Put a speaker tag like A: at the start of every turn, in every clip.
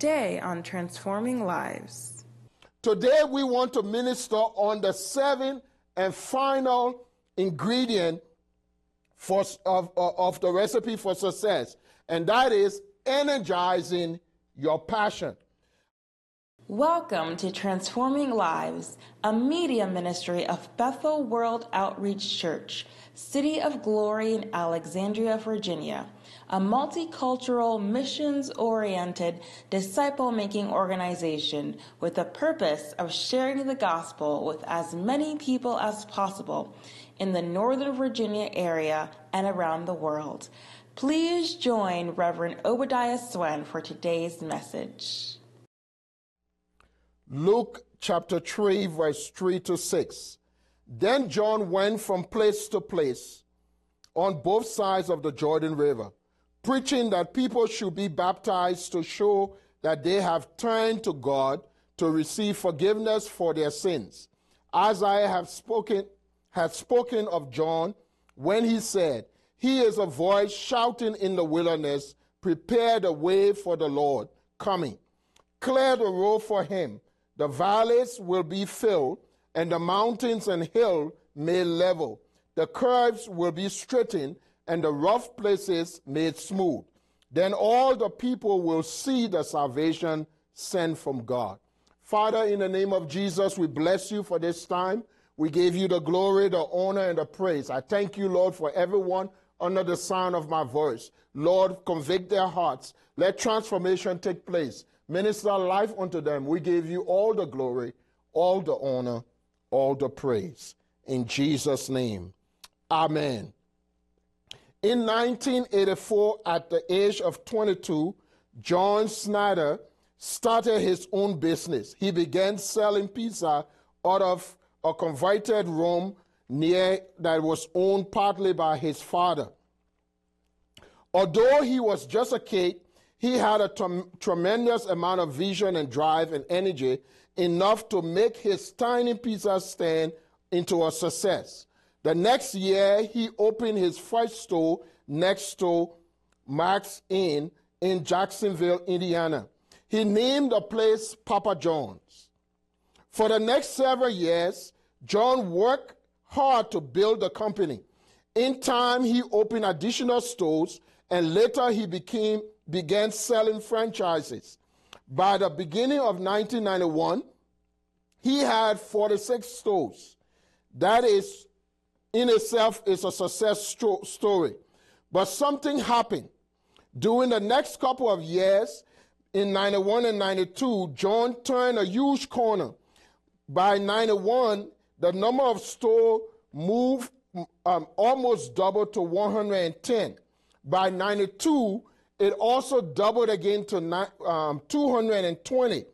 A: Today on Transforming Lives.
B: Today we want to minister on the seventh and final ingredient for, of, uh, of the recipe for success, and that is energizing your passion.
A: Welcome to Transforming Lives, a media ministry of Bethel World Outreach Church, City of Glory in Alexandria, Virginia, a multicultural, missions oriented, disciple making organization with the purpose of sharing the gospel with as many people as possible in the Northern Virginia area and around the world. Please join Reverend Obadiah Swen for today's message.
B: Luke chapter 3, verse 3 to 6. Then John went from place to place on both sides of the Jordan River, preaching that people should be baptized to show that they have turned to God to receive forgiveness for their sins. As I have spoken, had spoken of John when he said, He is a voice shouting in the wilderness, prepare the way for the Lord coming. Clear the road for him. The valleys will be filled, and the mountains and hills made level. The curves will be straightened, and the rough places made smooth. Then all the people will see the salvation sent from God. Father, in the name of Jesus, we bless you for this time. We give you the glory, the honor, and the praise. I thank you, Lord, for everyone under the sound of my voice. Lord, convict their hearts. Let transformation take place. Minister life unto them. We give you all the glory, all the honor, all the praise. In Jesus' name, Amen. In 1984, at the age of 22, John Snyder started his own business. He began selling pizza out of a converted room near that was owned partly by his father. Although he was just a kid, he had a tremendous amount of vision and drive and energy, enough to make his tiny pizza stand into a success. The next year, he opened his first store next to Mark's Inn in Jacksonville, Indiana. He named the place Papa John's. For the next several years, John worked hard to build the company. In time, he opened additional stores, and later he became, began selling franchises. By the beginning of 1991, he had 46 stores. That is, in itself, is a success sto- story. But something happened. During the next couple of years, in 91 and 92, John turned a huge corner. By 91, the number of stores moved um, almost doubled to 110. By 92, it also doubled again to um, 220.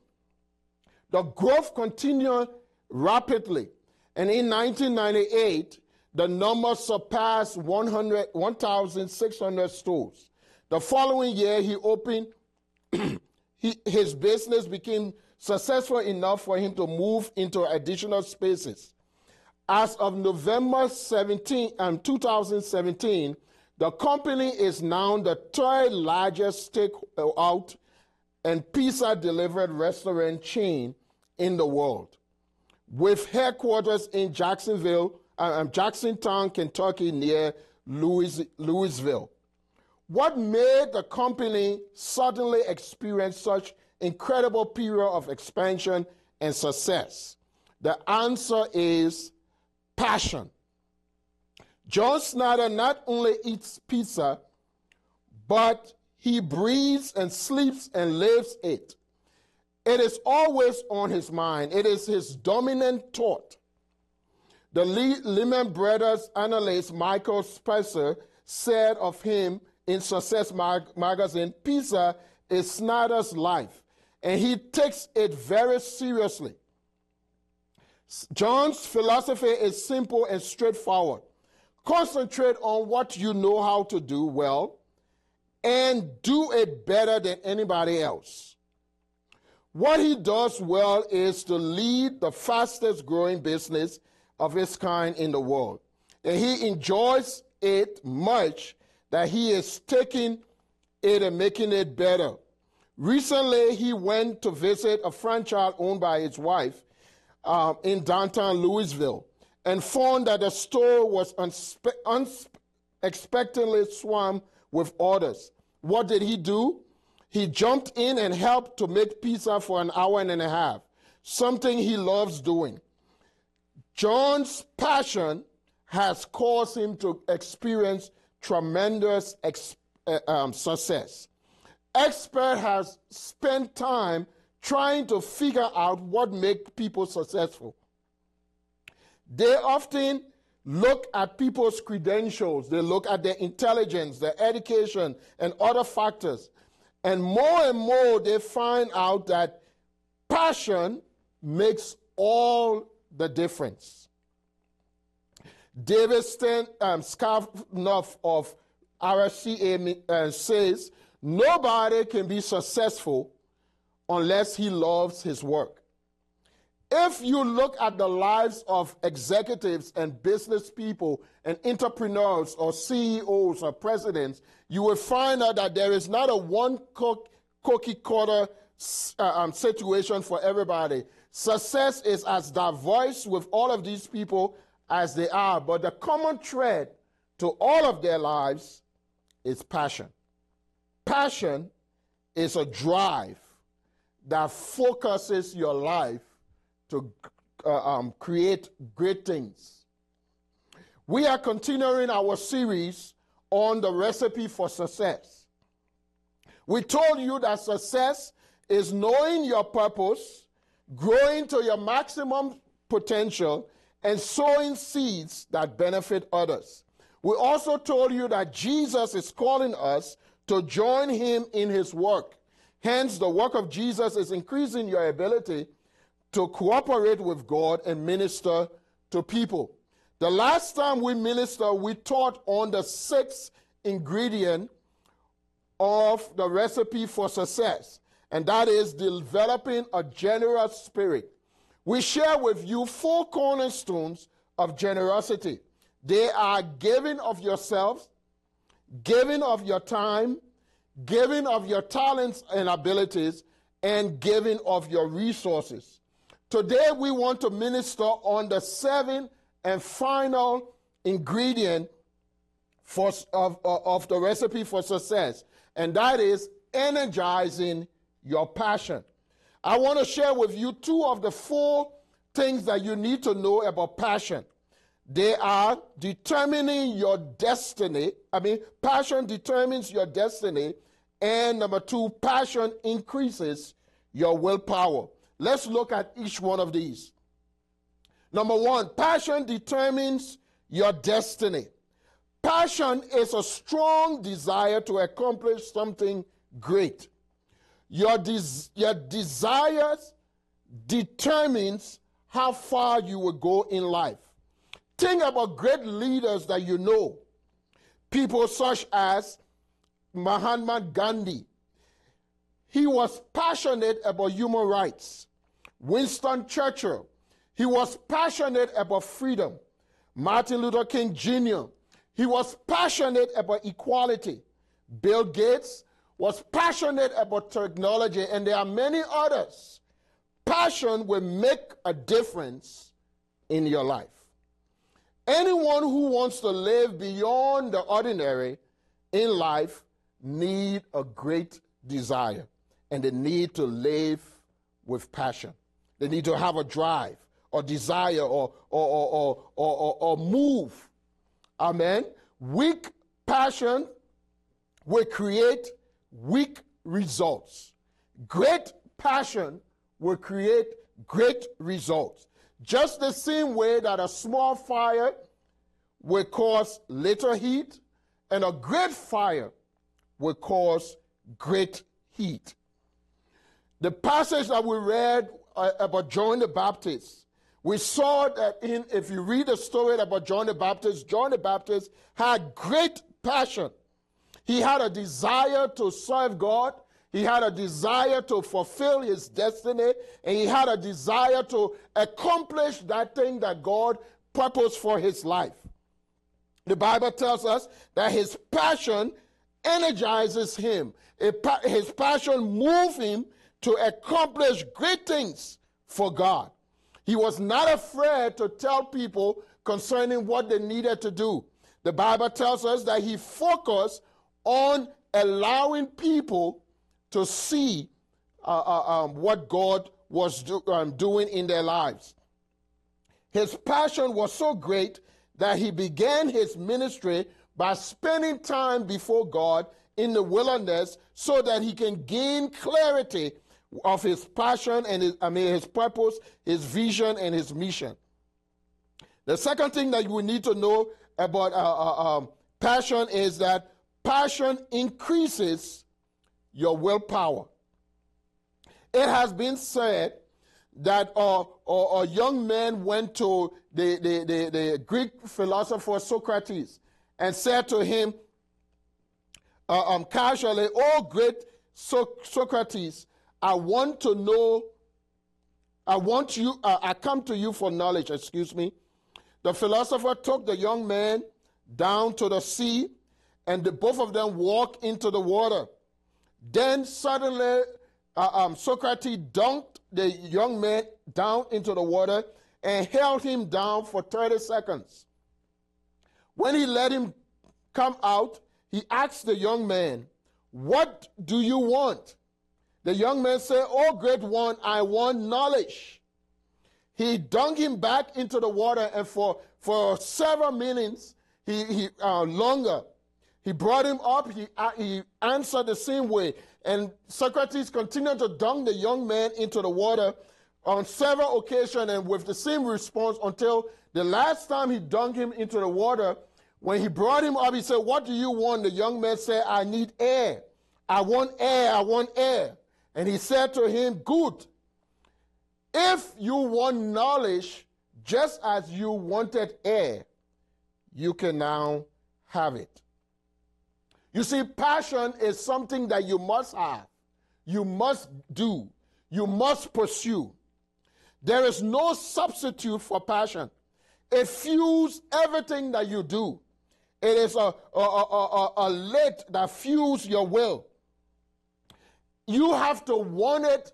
B: The growth continued rapidly. And in 1998, the number surpassed 1,600 stores. The following year, he opened, he, his business became successful enough for him to move into additional spaces. As of November 17, um, 2017, the company is now the third largest takeout and pizza delivered restaurant chain in the world, with headquarters in Jacksonville, um, Jacksontown, Kentucky, near Louis, Louisville. What made the company suddenly experience such incredible period of expansion and success? The answer is passion. John Snyder not only eats pizza, but he breathes and sleeps and lives it. It is always on his mind. It is his dominant thought. The Lehman Brothers analyst Michael Spitzer said of him in Success mag- magazine, pizza is Snyder's life, and he takes it very seriously. John's philosophy is simple and straightforward. Concentrate on what you know how to do well and do it better than anybody else. What he does well is to lead the fastest growing business of its kind in the world. And he enjoys it much that he is taking it and making it better. Recently, he went to visit a franchise owned by his wife um, in downtown Louisville and found that the store was unexpectedly swarmed with orders. What did he do? He jumped in and helped to make pizza for an hour and a half, something he loves doing. John's passion has caused him to experience tremendous ex- uh, um, success. Expert has spent time trying to figure out what makes people successful. They often look at people's credentials, they look at their intelligence, their education, and other factors. And more and more, they find out that passion makes all the difference. David Stan, um, of RCA uh, says, Nobody can be successful unless he loves his work. If you look at the lives of executives and business people and entrepreneurs or CEOs or presidents, you will find out that there is not a one cookie cutter uh, um, situation for everybody. Success is as diverse with all of these people as they are, but the common thread to all of their lives is passion. Passion is a drive that focuses your life to uh, um, create great things. We are continuing our series on the recipe for success. We told you that success is knowing your purpose, growing to your maximum potential, and sowing seeds that benefit others. We also told you that Jesus is calling us to join him in his work. Hence, the work of Jesus is increasing your ability to cooperate with God and minister to people. The last time we ministered, we taught on the sixth ingredient of the recipe for success, and that is developing a generous spirit. We share with you four cornerstones of generosity. They are giving of yourselves, giving of your time, giving of your talents and abilities, and giving of your resources. Today, we want to minister on the seventh and final ingredient for, of, of the recipe for success, and that is energizing your passion. I want to share with you two of the four things that you need to know about passion. They are determining your destiny. I mean, passion determines your destiny. And number two, passion increases your willpower. Let's look at each one of these. Number one, passion determines your destiny. Passion is a strong desire to accomplish something great. Your, des- your desires determines how far you will go in life. Think about great leaders that you know. People such as Mahatma Gandhi. He was passionate about human rights. Winston Churchill. He was passionate about freedom. Martin Luther King Jr. He was passionate about equality. Bill Gates was passionate about technology, and there are many others. Passion will make a difference in your life. Anyone who wants to live beyond the ordinary in life need a great desire and they need to live with passion. They need to have a drive or desire or, or, or, or, or, move. Amen. Weak passion will create weak results. Great passion will create great results. Just the same way that a small fire will cause little heat, and a great fire will cause great heat. The passage that we read uh, about John the Baptist, we saw that in, if you read the story about John the Baptist, John the Baptist had great passion. He had a desire to serve God. He had a desire to fulfill his destiny, and he had a desire to accomplish that thing that God purposed for his life. The Bible tells us that his passion energizes him. his passion moved him to accomplish great things for God. He was not afraid to tell people concerning what they needed to do. The Bible tells us that he focused on allowing people to see uh, uh, um, what God was do, um, doing in their lives. His passion was so great that he began his ministry by spending time before God in the wilderness so that he can gain clarity of his passion and his, I mean his purpose, his vision, and his mission. The second thing that we need to know about uh, uh, um, passion is that passion increases your willpower. It has been said that uh, a young man went to the, the, the, the, Greek philosopher Socrates and said to him uh, um, casually, Oh, great so- Socrates, I want to know, I want you, uh, I come to you for knowledge, excuse me. The philosopher took the young man down to the sea, and the, both of them walked into the water. Then suddenly, uh, um, Socrates dunked the young man down into the water and held him down for 30 seconds. When he let him come out, he asked the young man, What do you want? The young man said, Oh, great one, I want knowledge. He dunked him back into the water, and for, for several minutes, he, he uh, longer, he brought him up. He, uh, he answered the same way. And Socrates continued to dunk the young man into the water on several occasions and with the same response until the last time he dunked him into the water, when he brought him up, he said, What do you want? The young man said, I need air. I want air. I want air. And he said to him, Good. If you want knowledge just as you wanted air, you can now have it. You see, passion is something that you must have, you must do, you must pursue. There is no substitute for passion. It fuels everything that you do. It is a, a, a, a, lit that fuels your will. You have to want it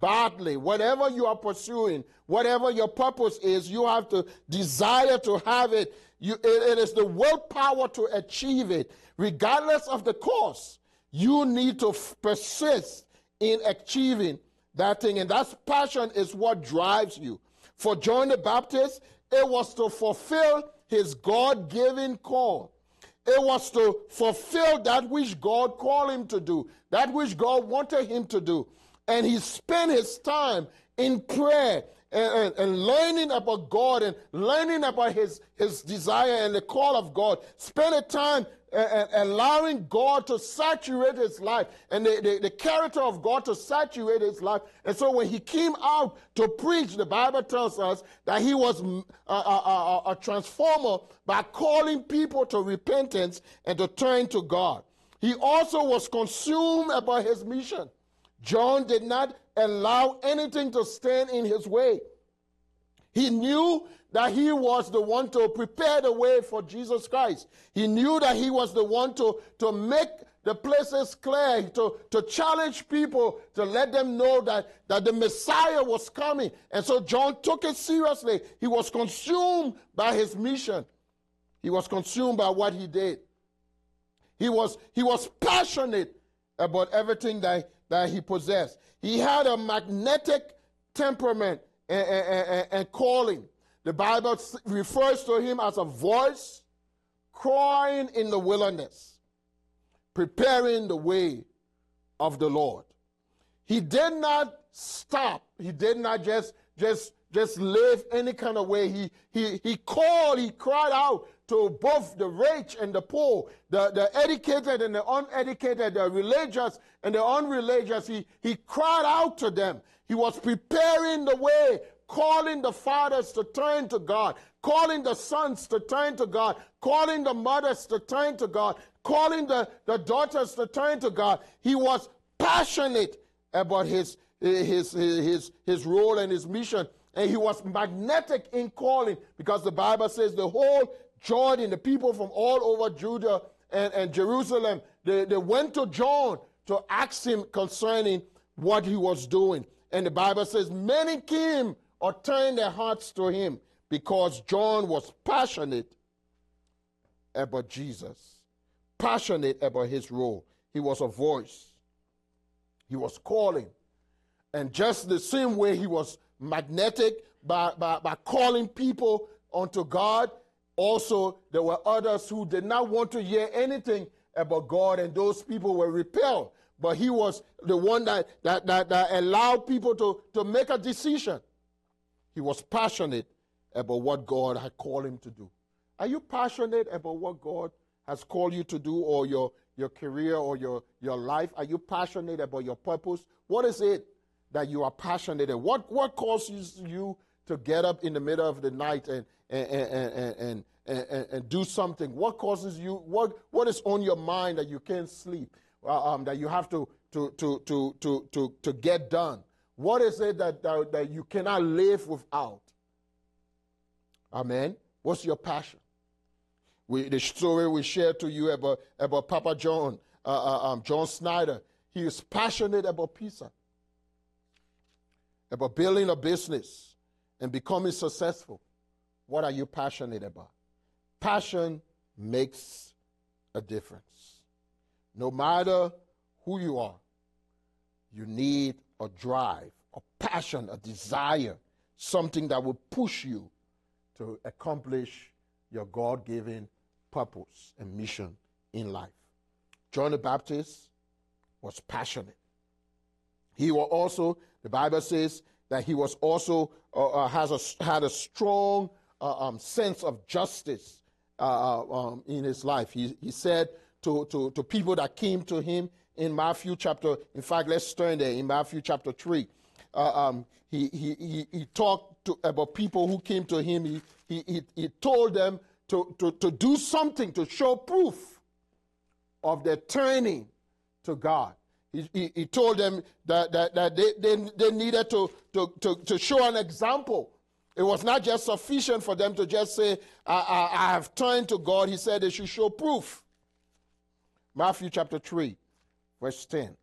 B: badly. Whatever you are pursuing, whatever your purpose is, you have to desire to have it. You, it, it is the willpower to achieve it. Regardless of the cost, you need to f- persist in achieving that thing. And that passion is what drives you. For John the Baptist, it was to fulfill his God given call. It was to fulfill that which God called him to do, that which God wanted him to do. And he spent his time in prayer and, and, and, learning about God and learning about his, his desire and the call of God. Spend a time and allowing God to saturate his life and the, the, the, character of God to saturate his life. And so when he came out to preach, the Bible tells us that he was mm, a, a, a, a transformer by calling people to repentance and to turn to God. He also was consumed about his mission. John did not allow anything to stand in his way. He knew that he was the one to prepare the way for Jesus Christ. He knew that he was the one to, to make the places clear, to, to challenge people, to let them know that, that the Messiah was coming. And so John took it seriously. He was consumed by his mission. He was consumed by what he did. He was, he was passionate about everything that, that he possessed. He had a magnetic temperament and, and, and, calling. The Bible refers to him as a voice crying in the wilderness, preparing the way of the Lord. He did not stop. He did not just just just live any kind of way. He he he called, he cried out to both the rich and the poor, the, the educated and the uneducated, the religious and the unreligious. He he cried out to them. He was preparing the way calling the fathers to turn to God, calling the sons to turn to God, calling the mothers to turn to God, calling the, the daughters to turn to God. He was passionate about his, his, his, his role and his mission. And he was magnetic in calling because the Bible says the whole Jordan, the people from all over Judah and, and Jerusalem, they, they went to John to ask him concerning what he was doing. And the Bible says, many came or turned their hearts to him because John was passionate about Jesus, passionate about his role. He was a voice, he was calling. And just the same way he was magnetic by, by, by calling people unto God, also there were others who did not want to hear anything about God, and those people were repelled. But he was the one that, that, that, that allowed people to, to make a decision. He was passionate about what God had called him to do. Are you passionate about what God has called you to do or your, your career or your, your life? Are you passionate about your purpose? What is it that you are passionate about? What, what causes you to get up in the middle of the night and, and, and, and, and, do something? What causes you, what, what is on your mind that you can't sleep, uh, um, that you have to, to, to, to, to, to, to get done? What is it that, that, that you cannot live without? Amen. What's your passion? We, the story we shared to you about, about Papa John, uh, uh, um, John Snyder, he is passionate about pizza, about building a business and becoming successful. What are you passionate about? Passion makes a difference. No matter who you are, you need a drive, a passion, a desire, something that will push you to accomplish your God given purpose and mission in life. John the Baptist was passionate. He was also, the Bible says that he was also, uh, uh, has a, had a strong uh, um, sense of justice uh, um, in his life. He, he said to, to, to people that came to him in Matthew chapter, in fact, let's turn there in Matthew chapter 3. Uh, um, he, he, he, he talked to, about people who came to him. He, he, he, he told them to, to, to do something to show proof of their turning to God. He, he, he told them that, that, that they, they, they needed to, to, to, to show an example. It was not just sufficient for them to just say, I, I, I have turned to God. He said they should show proof. Matthew chapter 3, verse 10.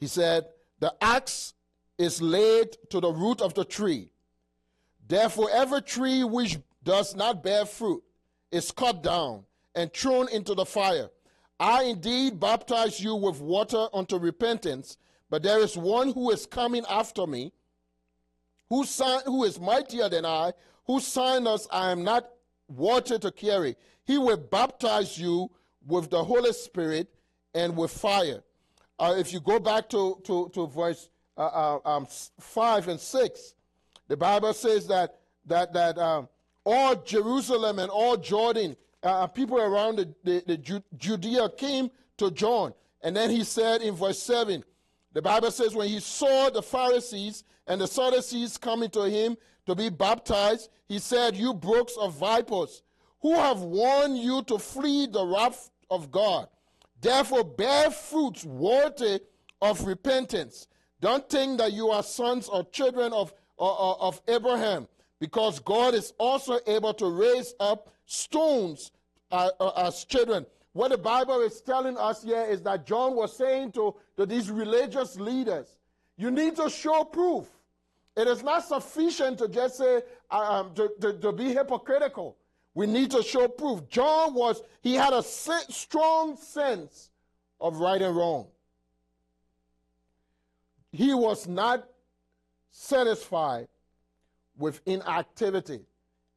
B: He said, The axe is laid to the root of the tree. Therefore, every tree which does not bear fruit is cut down and thrown into the fire. I indeed baptize you with water unto repentance, but there is one who is coming after me, whose sign, who is mightier than I, whose sandals I am not worthy to carry. He will baptize you with the Holy Spirit and with fire. Uh, if you go back to, to, to verse uh, uh, um, 5 and 6, the Bible says that, that, that um, all Jerusalem and all Jordan, uh, people around the, the, the Judea came to John. And then he said in verse 7, the Bible says, when he saw the Pharisees and the Sadducees coming to him to be baptized, he said, You brooks of vipers, who have warned you to flee the wrath of God? Therefore, bear fruits worthy of repentance. Don't think that you are sons or children of, of Abraham, because God is also able to raise up stones uh, uh, as children. What the Bible is telling us here is that John was saying to, to these religious leaders, you need to show proof. It is not sufficient to just say, uh, um, to, to, to be hypocritical. We need to show proof. John was, he had a strong sense of right and wrong. He was not satisfied with inactivity.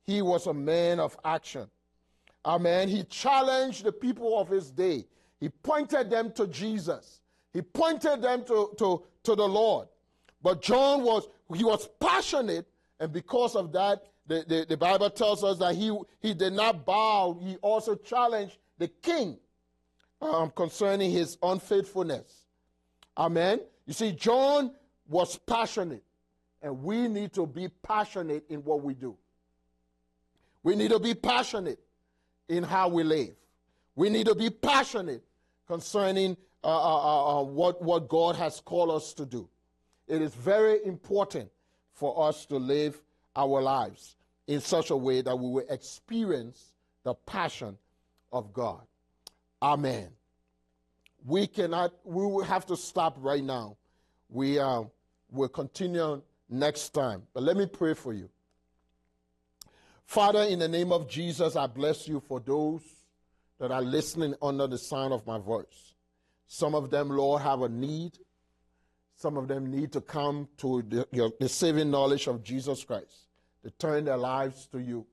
B: He was a man of action. Amen. He challenged the people of his day. He pointed them to Jesus. He pointed them to, to, to the Lord. But John was, he was passionate, and because of that, the, the, the, Bible tells us that he, he did not bow. He also challenged the king um, concerning his unfaithfulness. Amen. You see, John was passionate, and we need to be passionate in what we do. We need to be passionate in how we live. We need to be passionate concerning uh, uh, uh, uh what, what God has called us to do. It is very important for us to live our lives in such a way that we will experience the passion of God. Amen. we cannot, we will have to stop right now. We uh, will continue next time. But let me pray for you. Father, in the name of Jesus, I bless you for those that are listening under the sound of my voice. Some of them, Lord, have a need. Some of them need to come to the, your, the saving knowledge of Jesus Christ, to turn their lives to you.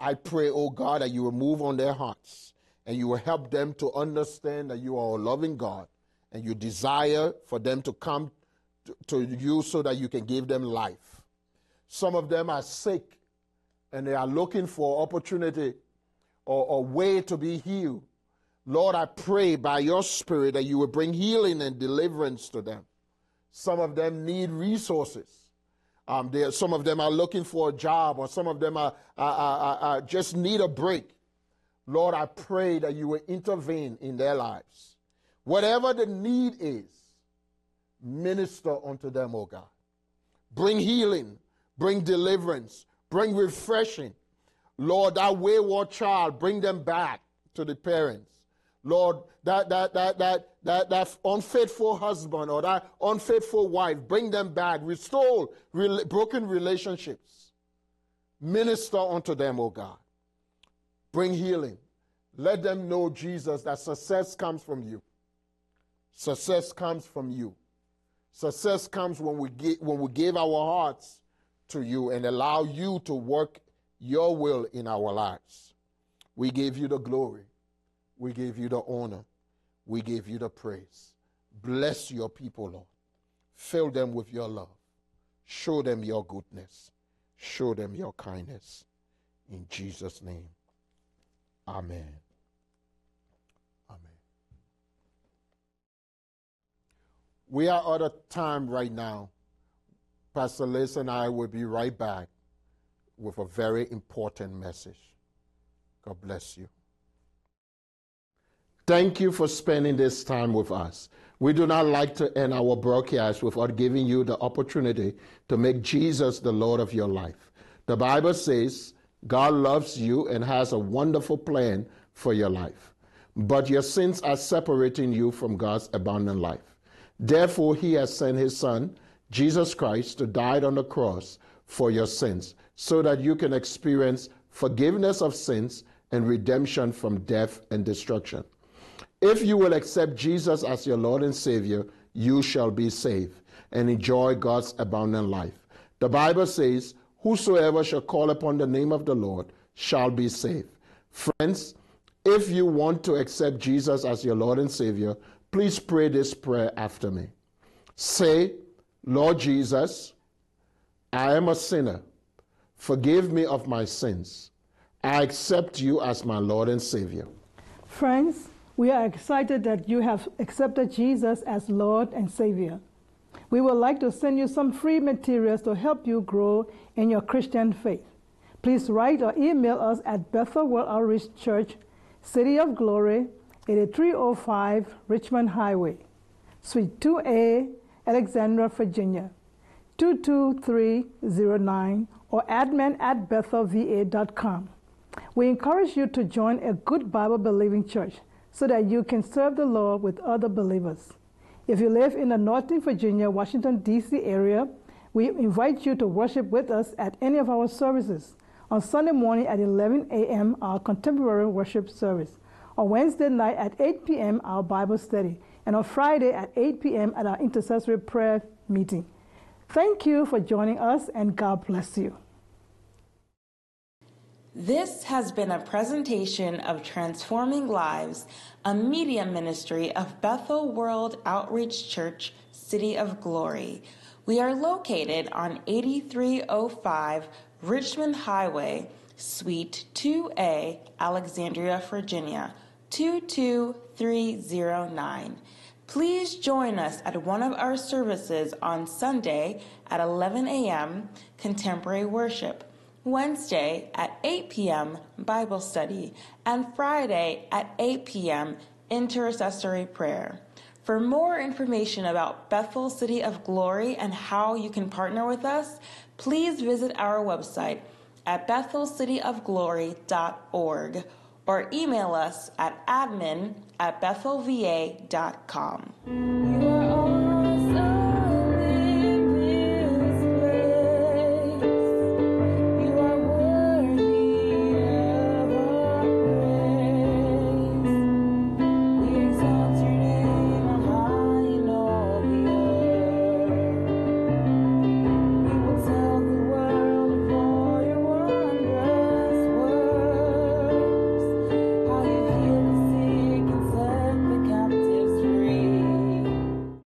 B: I pray, oh God, that you will move on their hearts and you will help them to understand that you are a loving God and you desire for them to come to, to you so that you can give them life. Some of them are sick and they are looking for opportunity or a way to be healed. Lord, I pray by your Spirit that you will bring healing and deliverance to them. Some of them need resources. Um, some of them are looking for a job, or some of them are, are, are, are just need a break. Lord, I pray that you will intervene in their lives. Whatever the need is, minister unto them, O God. Bring healing, bring deliverance, bring refreshing. Lord, that wayward child, bring them back to the parents. Lord, that that that that that that unfaithful husband or that unfaithful wife, bring them back, restore re- broken relationships. Minister unto them, O God. Bring healing. Let them know, Jesus, that success comes from you. Success comes from you. Success comes when we, get, when we give our hearts to you and allow you to work your will in our lives. We give you the glory. We give you the honor. We give you the praise. Bless your people, Lord. Fill them with your love. Show them your goodness. Show them your kindness. In Jesus' name. Amen. Amen. We are at a time right now. Pastor Liz and I will be right back with a very important message. God bless you. Thank you for spending this time with us. We do not like to end our broadcast without giving you the opportunity to make Jesus the Lord of your life. The Bible says, God loves you and has a wonderful plan for your life. But your sins are separating you from God's abundant life. Therefore, He has sent His Son, Jesus Christ, to die on the cross for your sins, so that you can experience forgiveness of sins and redemption from death and destruction. If you will accept Jesus as your Lord and Savior, you shall be saved and enjoy God's abundant life. The Bible says, Whosoever shall call upon the name of the Lord shall be saved. Friends, if you want to accept Jesus as your Lord and Savior, please pray this prayer after me. Say, Lord Jesus, I am a sinner. Forgive me of my sins. I accept you as my Lord and Savior.
C: Friends, we are excited that you have accepted Jesus as Lord and Savior. We would like to send you some free materials to help you grow in your Christian faith. Please write or email us at Bethel World Outreach Church, City of Glory, 8305 Richmond Highway, Suite 2A, Alexandria, Virginia, 22309, or admin at bethelva.com. We encourage you to join a good Bible believing church so that you can serve the Lord with other believers. If you live in the Northern Virginia, Washington, D.C. area, we invite you to worship with us at any of our services. On Sunday morning at 11 a.m., our contemporary worship service. On Wednesday night at 8 p.m., our Bible study. And on Friday at 8 p.m., at our intercessory prayer meeting. Thank you for joining us, and God bless you.
A: This has been a presentation of Transforming Lives, a media ministry of Bethel World Outreach Church, City of Glory. We are located on 8305 Richmond Highway, Suite 2A, Alexandria, Virginia, 22309. Please join us at one of our services on Sunday at 11 a.m. Contemporary Worship. Wednesday at 8 p.m. Bible study, and Friday at 8 p.m. intercessory prayer. For more information about Bethel City of Glory and how you can partner with us, please visit our website at bethelcityofglory.org or email us at admin at bethelva.com.